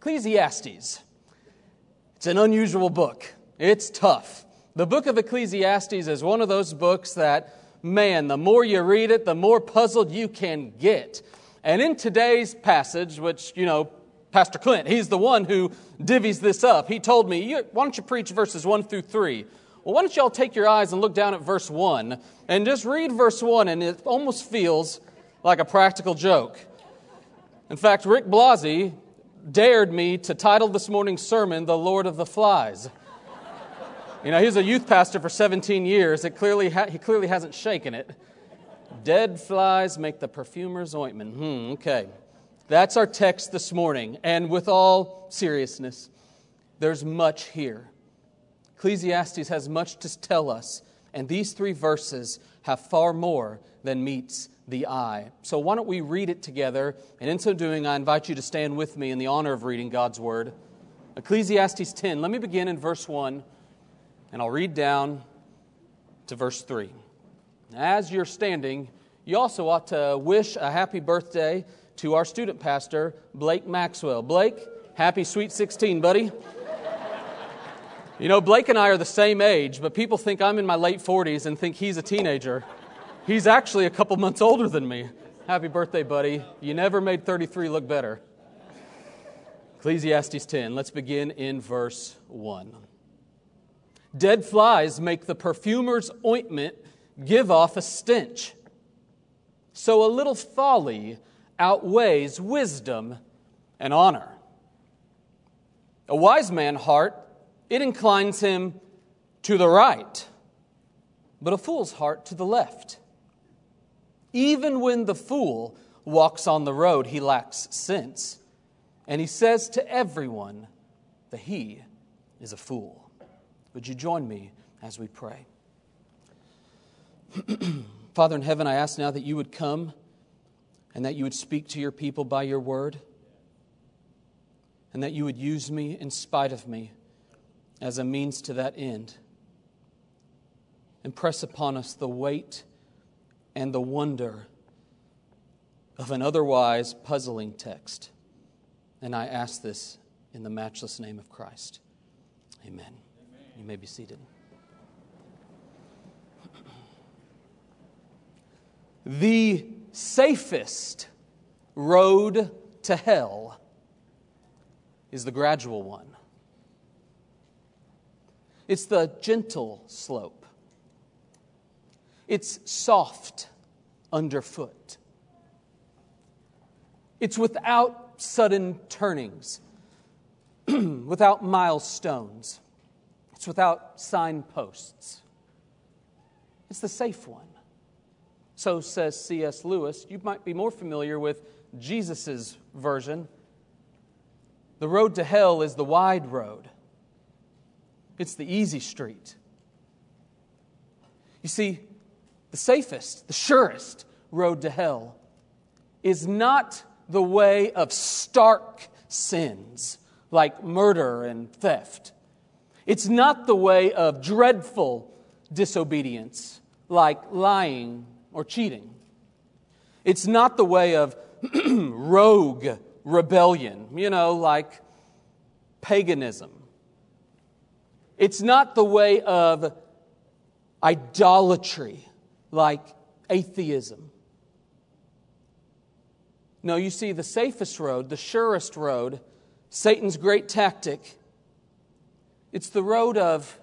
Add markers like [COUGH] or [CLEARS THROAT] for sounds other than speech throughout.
Ecclesiastes. It's an unusual book. It's tough. The book of Ecclesiastes is one of those books that, man, the more you read it, the more puzzled you can get. And in today's passage, which, you know, Pastor Clint, he's the one who divvies this up. He told me, why don't you preach verses 1 through 3? Well, why don't y'all take your eyes and look down at verse 1 and just read verse 1, and it almost feels like a practical joke. In fact, Rick Blasey dared me to title this morning's sermon, The Lord of the Flies. You know, he's a youth pastor for 17 years. It clearly ha- he clearly hasn't shaken it. Dead flies make the perfumer's ointment. Hmm, okay. That's our text this morning. And with all seriousness, there's much here. Ecclesiastes has much to tell us, and these three verses have far more than meets the eye. So why don't we read it together? And in so doing, I invite you to stand with me in the honor of reading God's Word. Ecclesiastes 10. Let me begin in verse 1, and I'll read down to verse 3. As you're standing, you also ought to wish a happy birthday to our student pastor, Blake Maxwell. Blake, happy sweet 16, buddy. You know, Blake and I are the same age, but people think I'm in my late 40s and think he's a teenager. He's actually a couple months older than me. Happy birthday, buddy. You never made 33 look better. Ecclesiastes 10. Let's begin in verse 1. Dead flies make the perfumer's ointment give off a stench. So a little folly outweighs wisdom and honor. A wise man's heart, it inclines him to the right, but a fool's heart to the left. Even when the fool walks on the road, he lacks sense. And he says to everyone that he is a fool. Would you join me as we pray? [CLEARS THROAT] Father in heaven, I ask now that you would come and that you would speak to your people by your word, and that you would use me in spite of me as a means to that end. Impress upon us the weight and the wonder of an otherwise puzzling text. And I ask this in the matchless name of Christ. Amen. Amen. You may be seated. The safest road to hell is the gradual one. It's the gentle slope. It's soft underfoot. It's without sudden turnings, [CLEARS THROAT] without milestones. It's without signposts. It's the safe one. So says C.S. Lewis. You might be more familiar with Jesus' version. The road to hell is the wide road, it's the easy street. You see, the safest, the surest road to hell is not the way of stark sins like murder and theft. It's not the way of dreadful disobedience like lying or cheating. It's not the way of [CLEARS THROAT] rogue rebellion, you know, like paganism. It's not the way of idolatry like atheism. No, you see, the safest road, the surest road, Satan's great tactic, it's the road of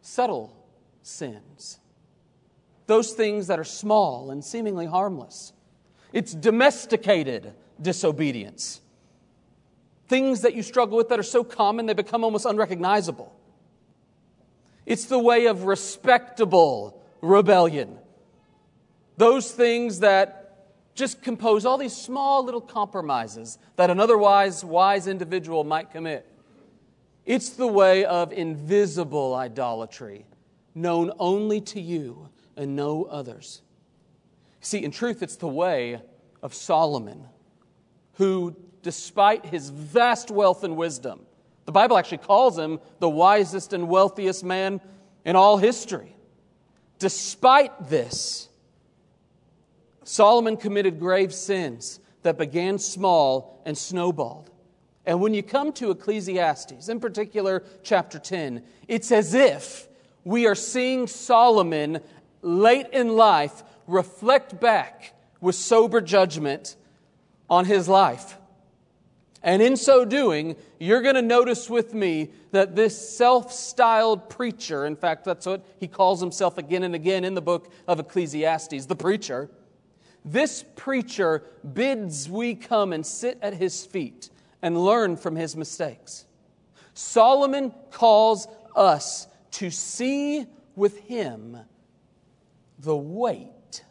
subtle sins. Those things that are small and seemingly harmless. It's domesticated disobedience. Things that you struggle with that are so common they become almost unrecognizable. It's the way of respectable rebellion. Those things that just compose all these small little compromises that an otherwise wise individual might commit. It's the way of invisible idolatry, known only to you and no others. See, in truth, it's the way of Solomon, who, despite his vast wealth and wisdom, the Bible actually calls him the wisest and wealthiest man in all history. Despite this, Solomon committed grave sins that began small and snowballed. And when you come to Ecclesiastes, in particular chapter 10, it's as if we are seeing Solomon late in life reflect back with sober judgment on his life. And in so doing, you're going to notice with me that this self styled preacher, in fact, that's what he calls himself again and again in the book of Ecclesiastes, the preacher, this preacher bids we come and sit at his feet and learn from his mistakes. Solomon calls us to see with him the weight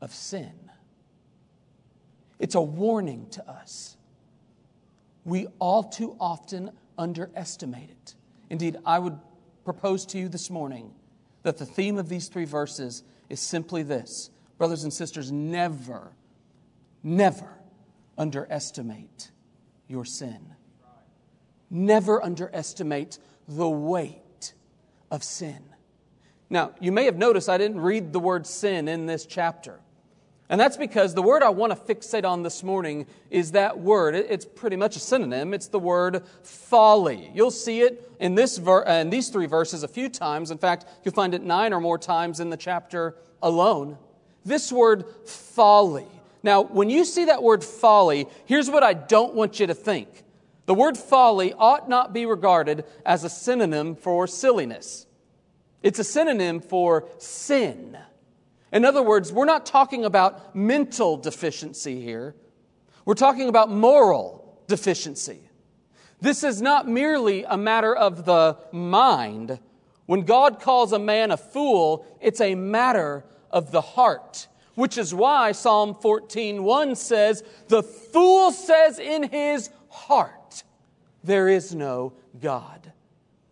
of sin. It's a warning to us. We all too often underestimate it. Indeed, I would propose to you this morning that the theme of these three verses is simply this Brothers and sisters, never, never underestimate your sin. Never underestimate the weight of sin. Now, you may have noticed I didn't read the word sin in this chapter. And that's because the word I want to fixate on this morning is that word. It's pretty much a synonym. It's the word folly. You'll see it in, this ver- uh, in these three verses a few times. In fact, you'll find it nine or more times in the chapter alone. This word folly. Now, when you see that word folly, here's what I don't want you to think. The word folly ought not be regarded as a synonym for silliness. It's a synonym for sin. In other words, we're not talking about mental deficiency here. We're talking about moral deficiency. This is not merely a matter of the mind. When God calls a man a fool, it's a matter of the heart, which is why Psalm 14:1 says, "The fool says in his heart, there is no God."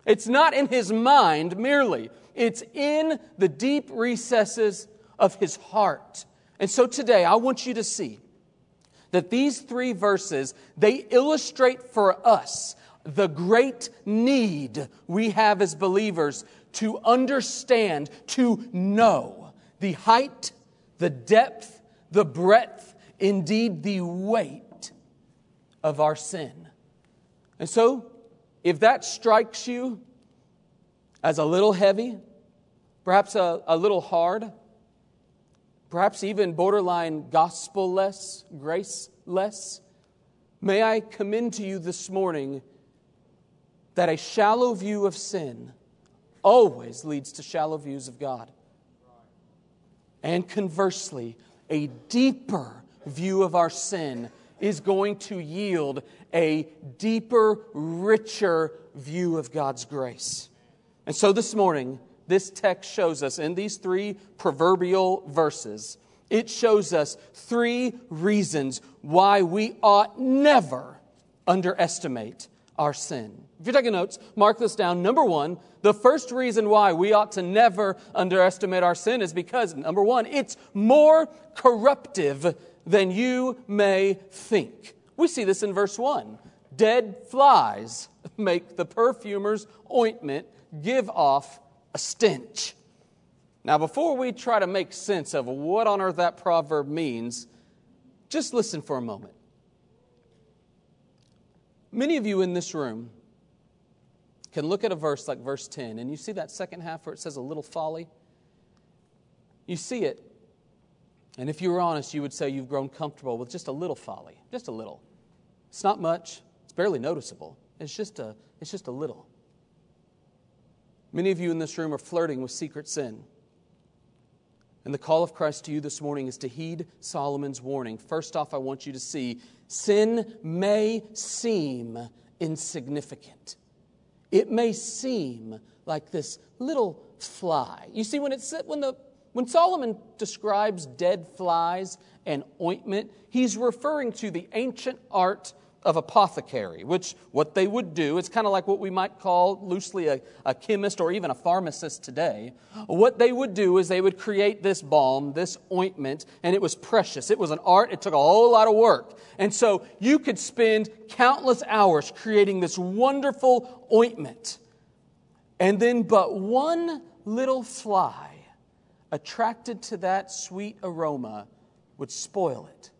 It's not in his mind merely. It's in the deep recesses of his heart. And so today, I want you to see that these three verses, they illustrate for us the great need we have as believers to understand, to know the height, the depth, the breadth, indeed the weight of our sin. And so, if that strikes you as a little heavy, perhaps a, a little hard, perhaps even borderline gospel less, grace less, may I commend to you this morning that a shallow view of sin always leads to shallow views of God. And conversely, a deeper view of our sin is going to yield a deeper, richer view of God's grace. And so this morning, this text shows us in these three proverbial verses, it shows us three reasons why we ought never underestimate our sin. If you're taking notes, mark this down. Number one, the first reason why we ought to never underestimate our sin is because, number one, it's more corruptive than you may think. We see this in verse 1. Dead flies [LAUGHS] make the perfumer's ointment give off a stench. Now, before we try to make sense of what on earth that proverb means, just listen for a moment. Many of you in this room can look at a verse like verse 10, and you see that second half where it says a little folly. You see it, and if you were honest, you would say you've grown comfortable with just a little folly, just a little. It's not much, it's barely noticeable. It's just a, it's just a little. Many of you in this room are flirting with secret sin. And the call of Christ to you this morning is to heed Solomon's warning. First off, I want you to see sin may seem insignificant. It may seem like this little fly. You see, when, it's, when, the, when Solomon describes dead flies and ointment, he's referring to the ancient art of apothecary, which what they would do, it's kind of like what we might call loosely a, a, chemist or even a pharmacist today. What they would do is they would create this balm, this ointment, and it was precious. It was an art, it took a whole lot of work. And so you could spend countless hours creating this wonderful ointment. And then but one little fly attracted to that sweet aroma would spoil it.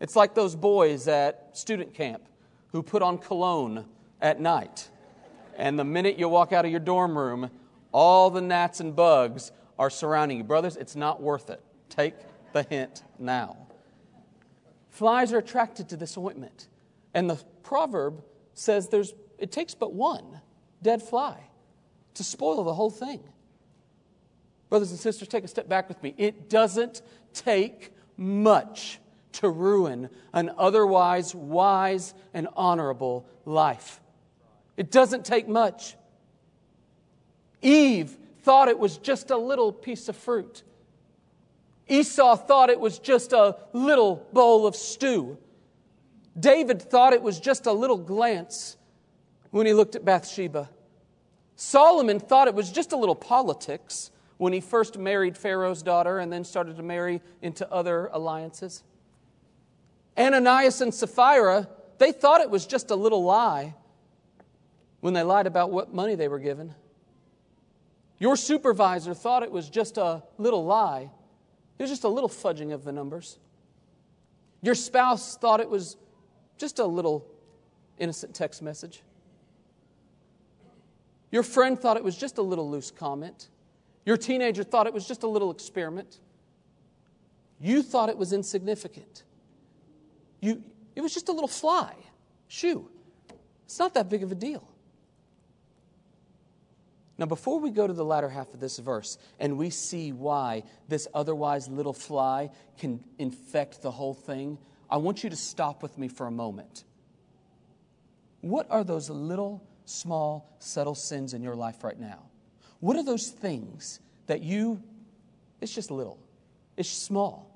It's like those boys at student camp who put on cologne at night. And the minute you walk out of your dorm room, all the gnats and bugs are surrounding you. Brothers, it's not worth it. Take the hint now. Flies are attracted to this ointment. And the proverb says there's, it takes but one dead fly to spoil the whole thing. Brothers and sisters, take a step back with me. It doesn't take much to ruin an otherwise wise and honorable life. It doesn't take much. Eve thought it was just a little piece of fruit. Esau thought it was just a little bowl of stew. David thought it was just a little glance when he looked at Bathsheba. Solomon thought it was just a little politics when he first married Pharaoh's daughter and then started to marry into other alliances. Ananias and Sapphira, they thought it was just a little lie when they lied about what money they were given. Your supervisor thought it was just a little lie. It was just a little fudging of the numbers. Your spouse thought it was just a little innocent text message. Your friend thought it was just a little loose comment. Your teenager thought it was just a little experiment. You thought it was insignificant. You, it was just a little fly, shoo. It's not that big of a deal. Now, before we go to the latter half of this verse and we see why this otherwise little fly can infect the whole thing, I want you to stop with me for a moment. What are those little small, subtle sins in your life right now? What are those things that you, it's just little, it's small.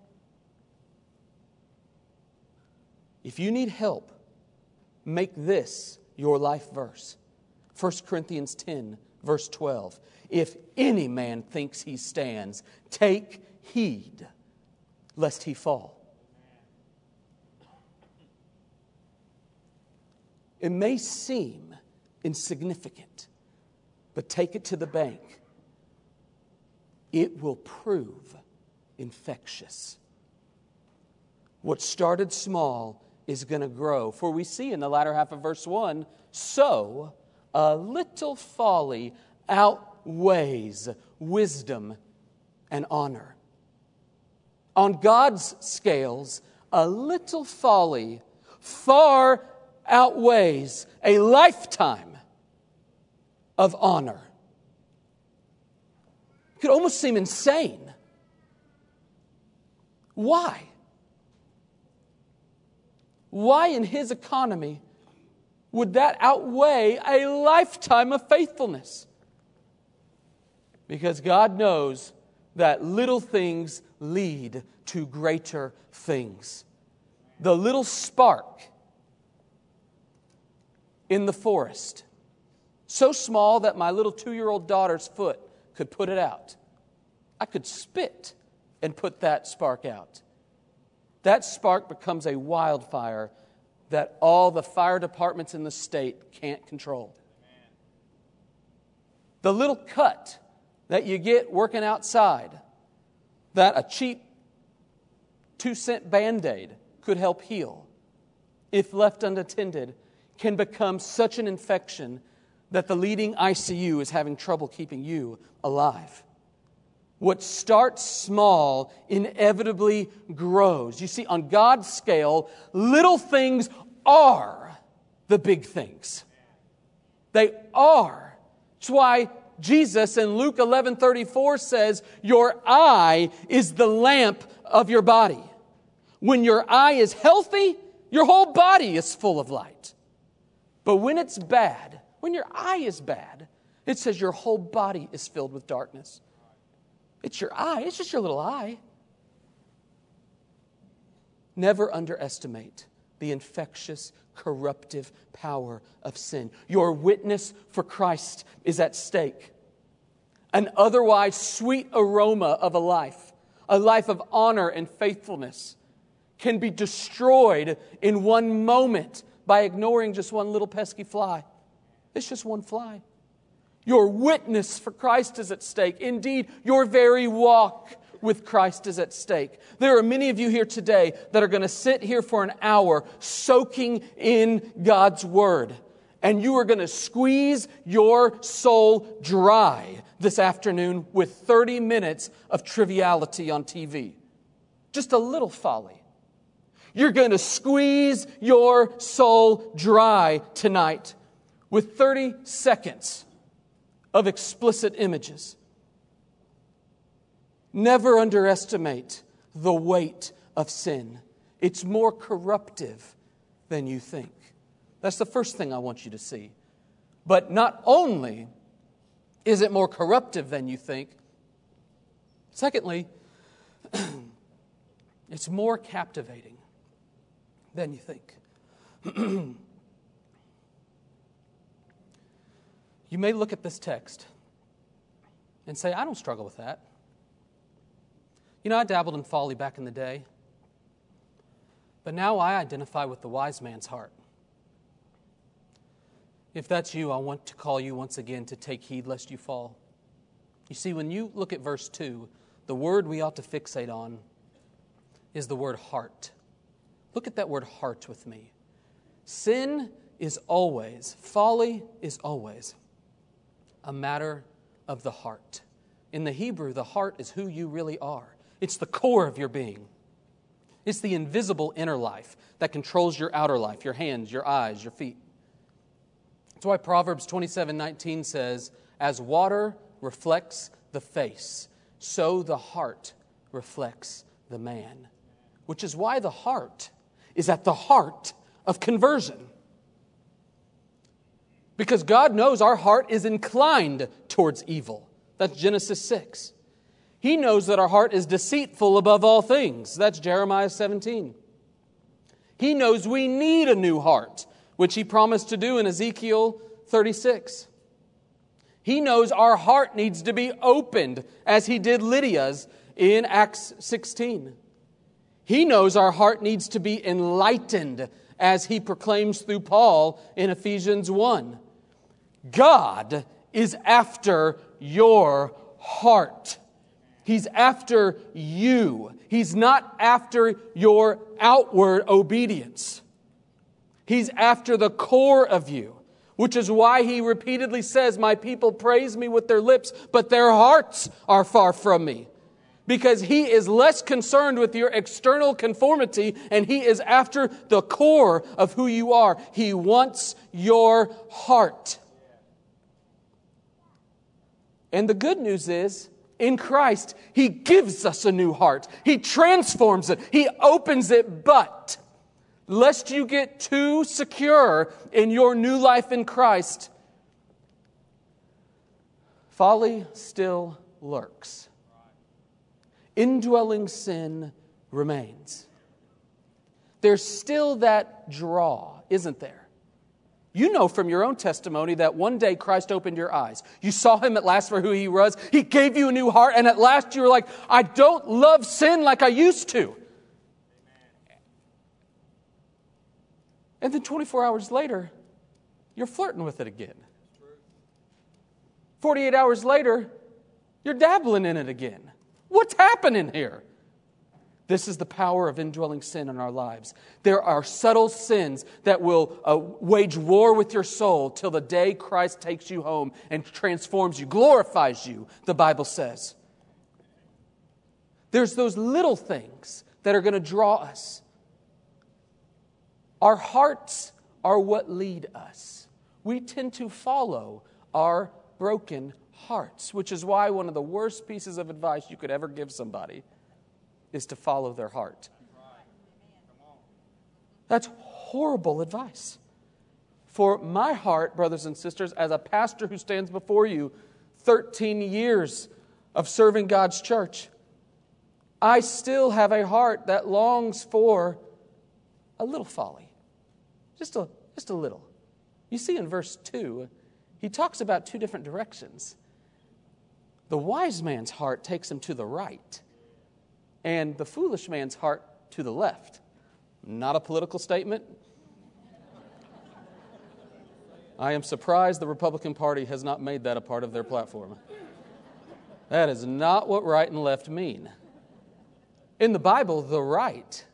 If you need help, make this your life verse 1 Corinthians 10, verse 12. If any man thinks he stands, take heed lest he fall. It may seem insignificant, but take it to the bank. It will prove infectious. What started small is going to grow. For we see in the latter half of verse 1 so a little folly outweighs wisdom and honor. On God's scales, a little folly far outweighs a lifetime of honor. It could almost seem insane. Why? Why, in his economy, would that outweigh a lifetime of faithfulness? Because God knows that little things lead to greater things. The little spark in the forest, so small that my little two year old daughter's foot could put it out. I could spit and put that spark out. That spark becomes a wildfire that all the fire departments in the state can't control. The little cut that you get working outside, that a cheap two cent band aid could help heal, if left unattended, can become such an infection that the leading ICU is having trouble keeping you alive. What starts small inevitably grows. You see, on God's scale, little things are the big things. They are. That's why Jesus in Luke 11 34 says, Your eye is the lamp of your body. When your eye is healthy, your whole body is full of light. But when it's bad, when your eye is bad, it says your whole body is filled with darkness. It's your eye, it's just your little eye. Never underestimate the infectious, corruptive power of sin. Your witness for Christ is at stake. An otherwise sweet aroma of a life, a life of honor and faithfulness, can be destroyed in one moment by ignoring just one little pesky fly. It's just one fly. Your witness for Christ is at stake. Indeed, your very walk with Christ is at stake. There are many of you here today that are going to sit here for an hour soaking in God's Word. And you are going to squeeze your soul dry this afternoon with 30 minutes of triviality on TV. Just a little folly. You're going to squeeze your soul dry tonight with 30 seconds of explicit images. Never underestimate the weight of sin. It's more corruptive than you think. That's the first thing I want you to see. But not only is it more corruptive than you think, secondly, [CLEARS THROAT] it's more captivating than you think. [CLEARS THROAT] you may look at this text and say, I don't struggle with that. You know, I dabbled in folly back in the day, but now I identify with the wise man's heart. If that's you, I want to call you once again to take heed lest you fall. You see, when you look at verse 2, the word we ought to fixate on is the word heart. Look at that word heart with me. Sin is always, folly is always a matter of the heart. In the Hebrew, the heart is who you really are, it's the core of your being. It's the invisible inner life that controls your outer life, your hands, your eyes, your feet. That's why Proverbs 27 19 says, As water reflects the face, so the heart reflects the man. Which is why the heart is at the heart of conversion. Because God knows our heart is inclined towards evil. That's Genesis 6. He knows that our heart is deceitful above all things. That's Jeremiah 17. He knows we need a new heart, which he promised to do in Ezekiel 36. He knows our heart needs to be opened as he did Lydia's in Acts 16. He knows our heart needs to be enlightened as he proclaims through Paul in Ephesians 1. God is after your heart. He's after you. He's not after your outward obedience. He's after the core of you, which is why he repeatedly says, My people praise me with their lips, but their hearts are far from me because he is less concerned with your external conformity and he is after the core of who you are. He wants your heart. And the good news is, in Christ, He gives us a new heart. He transforms it. He opens it, but lest you get too secure in your new life in Christ, folly still lurks indwelling sin remains. There's still that draw, isn't there? You know from your own testimony that one day Christ opened your eyes. You saw him at last for who he was. He gave you a new heart, and at last you were like, I don't love sin like I used to. And then 24 hours later, you're flirting with it again. 48 hours later, you're dabbling in it again. What's happening here? This is the power of indwelling sin in our lives. There are subtle sins that will uh, wage war with your soul till the day Christ takes you home and transforms you, glorifies you, the Bible says. There's those little things that are going to draw us. Our hearts are what lead us. We tend to follow our broken hearts, which is why one of the worst pieces of advice you could ever give somebody is to follow their heart. That's horrible advice. For my heart, brothers and sisters, as a pastor who stands before you 13 years of serving God's church, I still have a heart that longs for a little folly. Just a, just a little. You see in verse 2, he talks about two different directions. The wise man's heart takes him to the right, and the foolish man's heart to the left. Not a political statement. I am surprised the Republican Party has not made that a part of their platform. That is not what right and left mean. In the Bible, the right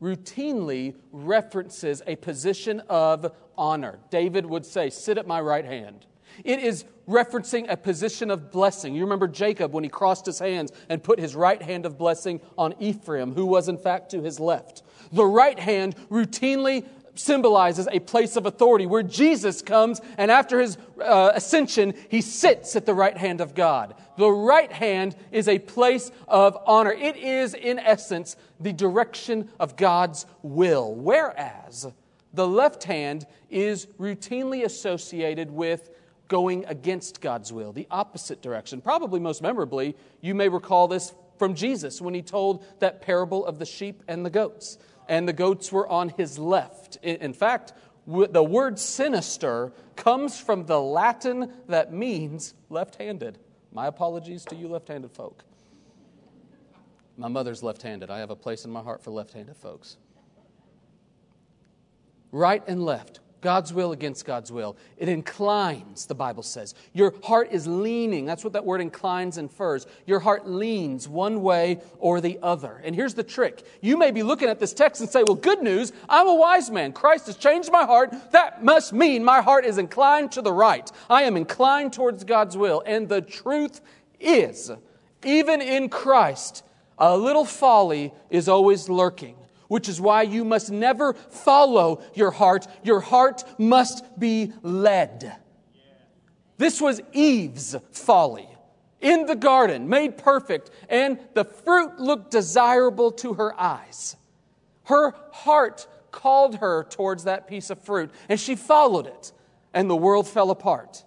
routinely references a position of honor. David would say, Sit at my right hand. It is referencing a position of blessing. You remember Jacob when he crossed his hands and put his right hand of blessing on Ephraim, who was in fact to his left. The right hand routinely symbolizes a place of authority where Jesus comes and after his uh, ascension, he sits at the right hand of God. The right hand is a place of honor. It is, in essence, the direction of God's will, whereas the left hand is routinely associated with going against God's will, the opposite direction. Probably most memorably, you may recall this from Jesus when he told that parable of the sheep and the goats. And the goats were on his left. In fact, the word sinister comes from the Latin that means left handed. My apologies to you left handed folk. My mother's left handed. I have a place in my heart for left handed folks. Right and left. God's will against God's will. It inclines, the Bible says. Your heart is leaning. That's what that word inclines infers. Your heart leans one way or the other. And here's the trick. You may be looking at this text and say, well, good news. I'm a wise man. Christ has changed my heart. That must mean my heart is inclined to the right. I am inclined towards God's will. And the truth is, even in Christ, a little folly is always lurking which is why you must never follow your heart. Your heart must be led. This was Eve's folly in the garden, made perfect, and the fruit looked desirable to her eyes. Her heart called her towards that piece of fruit, and she followed it, and the world fell apart.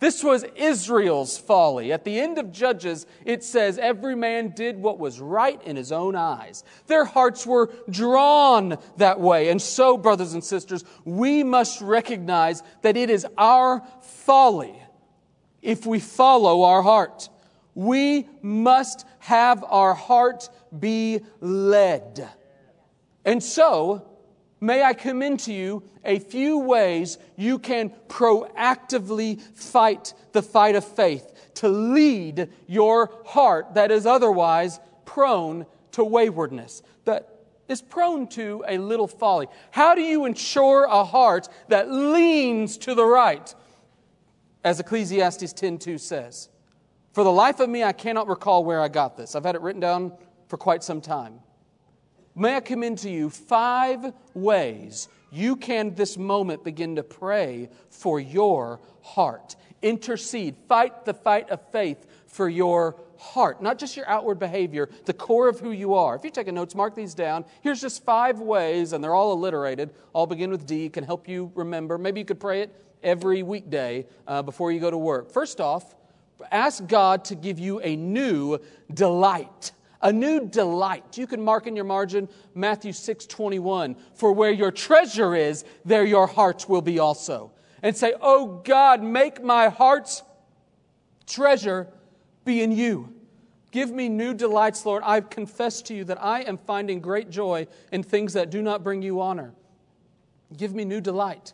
This was Israel's folly. At the end of Judges, it says, Every man did what was right in his own eyes. Their hearts were drawn that way. And so, brothers and sisters, we must recognize that it is our folly if we follow our heart. We must have our heart be led. And so, may I commend to you a few ways you can proactively fight the fight of faith to lead your heart that is otherwise prone to waywardness, that is prone to a little folly. How do you ensure a heart that leans to the right? As Ecclesiastes 10:2 says, "For the life of me I cannot recall where I got this. I've had it written down for quite some time." May I commend to you five ways you can this moment begin to pray for your heart. Intercede, fight the fight of faith for your heart, not just your outward behavior, the core of who you are. If you're taking notes, mark these down. Here's just five ways, and they're all alliterated. All begin with D, can help you remember. Maybe you could pray it every weekday uh, before you go to work. First off, ask God to give you a new delight a new delight. You can mark in your margin Matthew 6 21. For where your treasure is, there your heart will be also. And say, Oh God, make my heart's treasure be in you. Give me new delights, Lord. I confess to you that I am finding great joy in things that do not bring you honor. Give me new delight.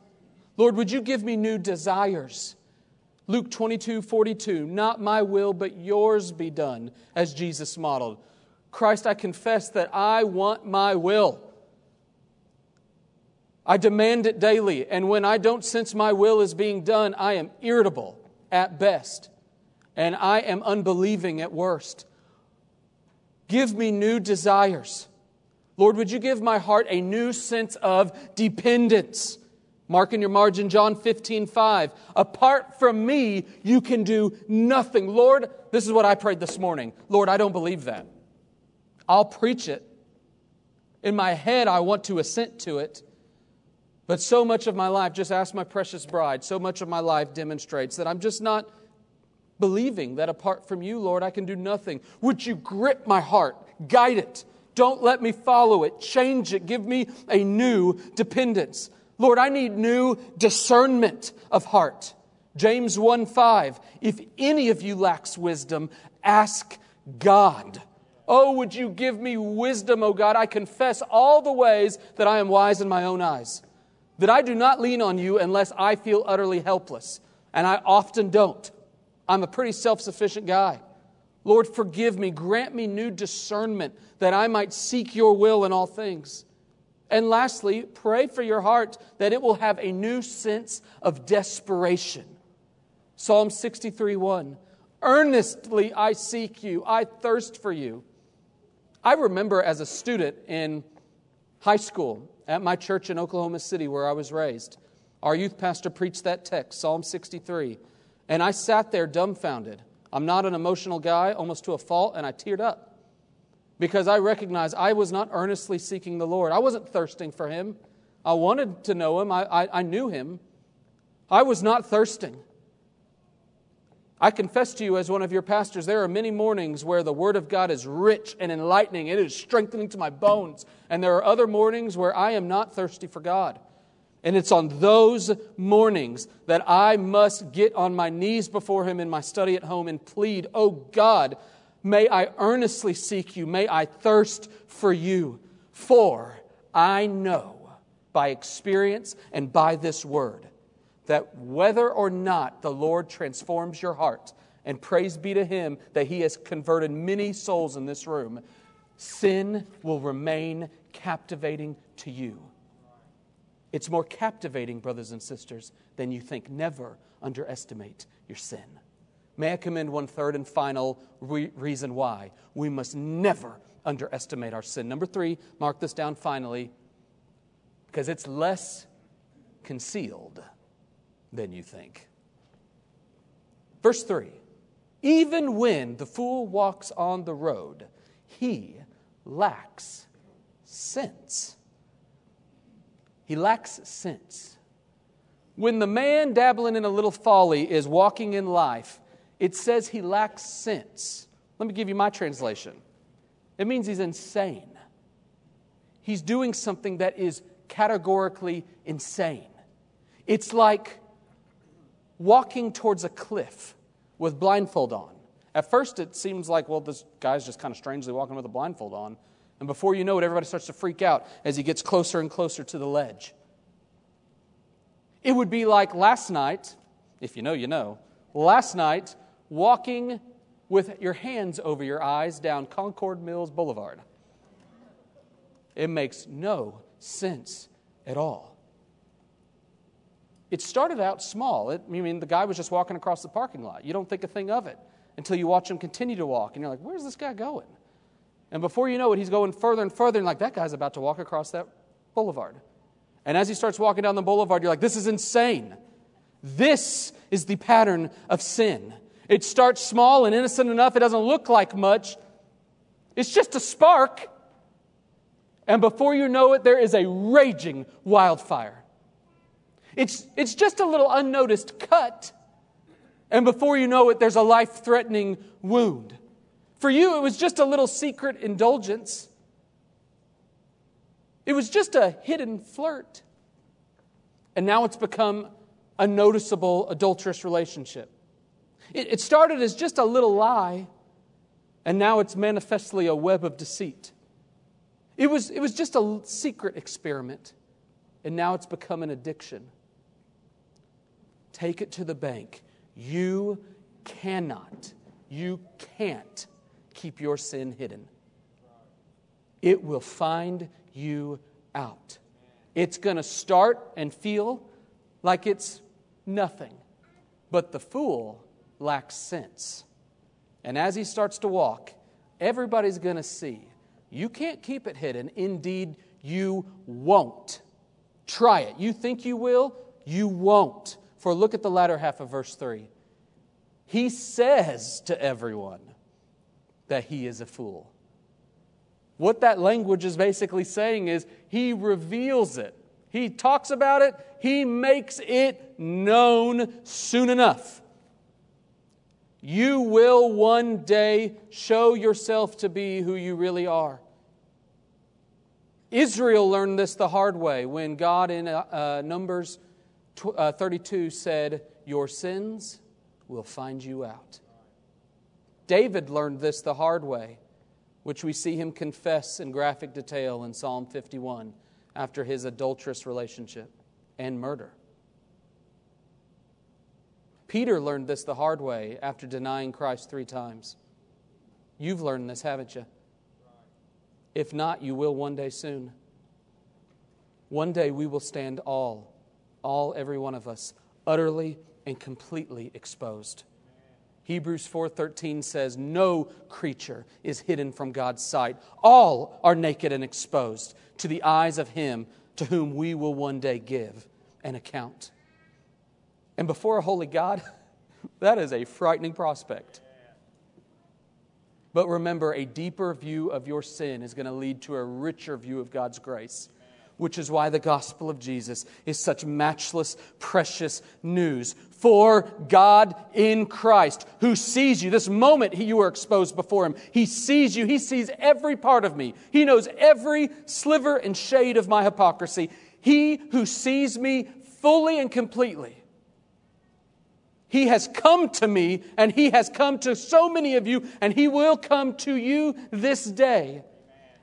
Lord, would you give me new desires? Luke 22, 42, not my will, but yours be done, as Jesus modeled. Christ, I confess that I want my will. I demand it daily, and when I don't sense my will is being done, I am irritable at best, and I am unbelieving at worst. Give me new desires. Lord, would you give my heart a new sense of dependence? Mark in your margin, John 15, 5. Apart from me, you can do nothing. Lord, this is what I prayed this morning. Lord, I don't believe that. I'll preach it. In my head, I want to assent to it. But so much of my life, just ask my precious bride, so much of my life demonstrates that I'm just not believing that apart from you, Lord, I can do nothing. Would you grip my heart, guide it? Don't let me follow it, change it, give me a new dependence. Lord, I need new discernment of heart. James 1 5. If any of you lacks wisdom, ask God Oh, would you give me wisdom, O God? I confess all the ways that I am wise in my own eyes, that I do not lean on you unless I feel utterly helpless. And I often don't. I'm a pretty self sufficient guy. Lord, forgive me. Grant me new discernment that I might seek your will in all things. And lastly, pray for your heart that it will have a new sense of desperation. Psalm 63 1. Earnestly I seek you, I thirst for you. I remember as a student in high school at my church in Oklahoma City where I was raised, our youth pastor preached that text, Psalm 63. And I sat there dumbfounded. I'm not an emotional guy, almost to a fault, and I teared up because I recognized I was not earnestly seeking the Lord. I wasn't thirsting for Him. I wanted to know Him, I, I, I knew Him. I was not thirsting. I confess to you, as one of your pastors, there are many mornings where the Word of God is rich and enlightening. It is strengthening to my bones. And there are other mornings where I am not thirsty for God. And it's on those mornings that I must get on my knees before Him in my study at home and plead, Oh God, may I earnestly seek you. May I thirst for you. For I know by experience and by this word that whether or not the Lord transforms your heart, and praise be to Him that He has converted many souls in this room, sin will remain captivating to you. It's more captivating, brothers and sisters, than you think. Never underestimate your sin. May I commend one third and final re- reason why we must never underestimate our sin. Number three, mark this down finally, because it's less concealed than you think. Verse 3 Even when the fool walks on the road, he lacks sense. He lacks sense. When the man dabbling in a little folly is walking in life, it says he lacks sense. Let me give you my translation. It means he's insane. He's doing something that is categorically insane. It's like walking towards a cliff with blindfold on. At first, it seems like, well, this guy's just kind of strangely walking with a blindfold on. And before you know it, everybody starts to freak out as he gets closer and closer to the ledge. It would be like last night, if you know, you know, last night walking with your hands over your eyes down Concord Mills Boulevard. It makes no sense at all. It started out small. It, I mean, the guy was just walking across the parking lot. You don't think a thing of it until you watch him continue to walk, and you're like, where's this guy going? And before you know it, he's going further and further, and like, that guy's about to walk across that boulevard. And as he starts walking down the boulevard, you're like, this is insane. This is the pattern of sin. It starts small and innocent enough, it doesn't look like much. It's just a spark. And before you know it, there is a raging wildfire. It's, it's just a little unnoticed cut. And before you know it, there's a life threatening wound. For you, it was just a little secret indulgence. It was just a hidden flirt. And now it's become a noticeable adulterous relationship. It, it started as just a little lie, and now it's manifestly a web of deceit. It was, it was just a secret experiment, and now it's become an addiction. Take it to the bank. You cannot, you can't keep your sin hidden. It will find you out. It's going to start and feel like it's nothing. But the fool lacks sense. And as he starts to walk, everybody's going to see. You can't keep it hidden. Indeed, you won't. Try it. You think you will, you won't. For look at the latter half of verse 3. He says to everyone that he is a fool. What that language is basically saying is he reveals it. He talks about it, he makes it known soon enough. You will one day show yourself to be who you really are. Israel learned this the hard way when God in uh, uh Numbers uh, 32 said, Your sins will find you out. David learned this the hard way, which we see him confess in graphic detail in Psalm 51 after his adulterous relationship and murder. Peter learned this the hard way after denying Christ three times. You've learned this, haven't you? If not, you will one day soon. One day we will stand all, all, every one of us, utterly and completely exposed. Hebrews 4:13 says no creature is hidden from God's sight. All are naked and exposed to the eyes of him to whom we will one day give an account. And before a holy God, [LAUGHS] that is a frightening prospect. But remember, a deeper view of your sin is going to lead to a richer view of God's grace which is why the gospel of Jesus is such matchless, precious news. For God in Christ, who sees you, this moment you are exposed before Him, He sees you, He sees every part of me, He knows every sliver and shade of my hypocrisy. He who sees me fully and completely. He has come to me, and He has come to so many of you, and He will come to you this day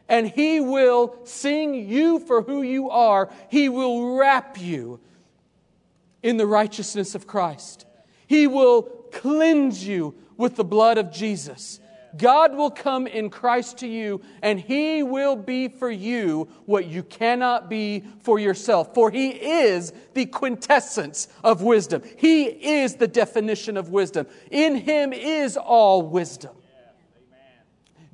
and He will sing you for who you are. He will wrap you in the righteousness of Christ. He will cleanse you with the blood of Jesus. God will come in Christ to you, and He will be for you what you cannot be for yourself. For He is the quintessence of wisdom. He is the definition of wisdom. In Him is all wisdom.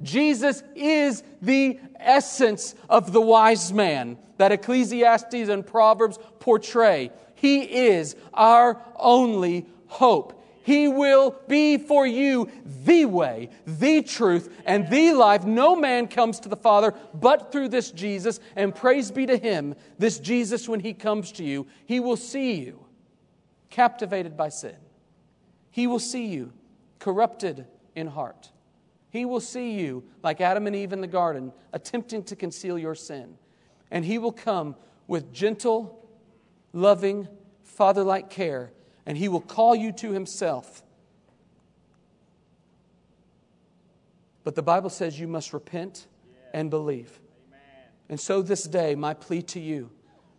Jesus is the essence of the wise man that Ecclesiastes and Proverbs portray. He is our only hope. He will be for you the way, the truth, and the life. No man comes to the Father but through this Jesus. And praise be to Him, this Jesus, when He comes to you, He will see you captivated by sin. He will see you corrupted in heart. He will see you, like Adam and Eve in the garden, attempting to conceal your sin. And He will come with gentle, loving, father like care, and He will call you to Himself. But the Bible says you must repent and believe. And so this day, my plea to you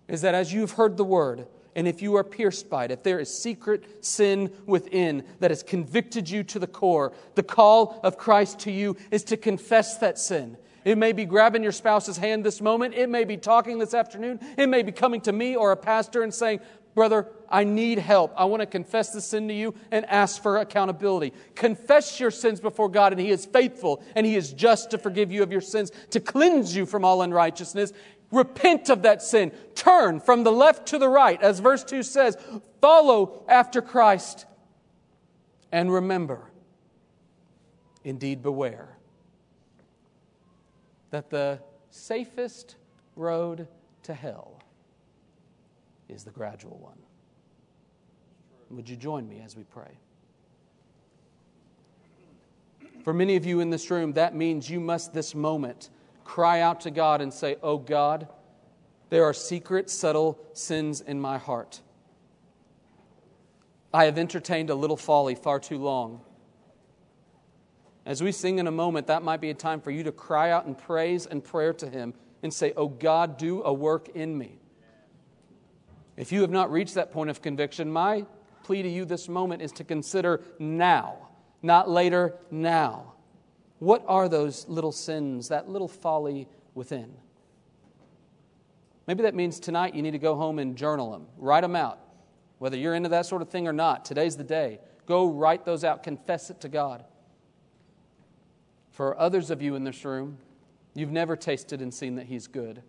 is that as you've heard the word, and if you are pierced by it, if there is secret sin within that has convicted you to the core, the call of Christ to you is to confess that sin. It may be grabbing your spouse's hand this moment. It may be talking this afternoon. It may be coming to me or a pastor and saying, Brother, I need help. I want to confess the sin to you and ask for accountability. Confess your sins before God, and He is faithful and He is just to forgive you of your sins, to cleanse you from all unrighteousness. Repent of that sin. Turn from the left to the right, as verse 2 says. Follow after Christ. And remember, indeed, beware that the safest road to hell is the gradual one. Would you join me as we pray? For many of you in this room, that means you must this moment cry out to God and say, Oh God, there are secret, subtle sins in my heart. I have entertained a little folly far too long. As we sing in a moment, that might be a time for you to cry out in praise and prayer to Him and say, Oh God, do a work in me. If you have not reached that point of conviction, my plea to you this moment is to consider now, not later, now. What are those little sins, that little folly within? Maybe that means tonight you need to go home and journal them, write them out. Whether you're into that sort of thing or not, today's the day. Go write those out, confess it to God. For others of you in this room, you've never tasted and seen that He's good.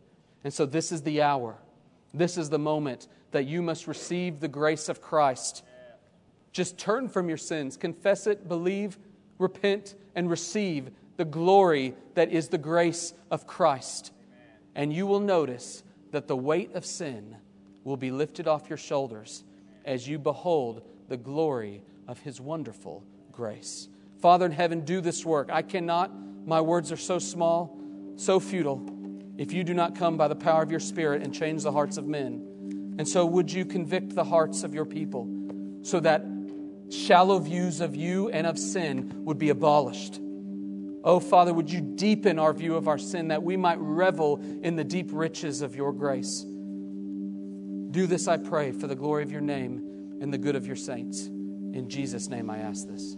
And so this is the hour, this is the moment that you must receive the grace of Christ. Just turn from your sins, confess it, believe, repent, and receive the glory that is the grace of Christ. And you will notice that the weight of sin will be lifted off your shoulders as you behold the glory of His wonderful grace. Father in heaven, do this work. I cannot, my words are so small, so futile, if you do not come by the power of your Spirit and change the hearts of men. And so, would you convict the hearts of your people so that shallow views of you and of sin would be abolished. Oh, Father, would you deepen our view of our sin that we might revel in the deep riches of your grace? Do this, I pray, for the glory of your name and the good of your saints. In Jesus' name I ask this.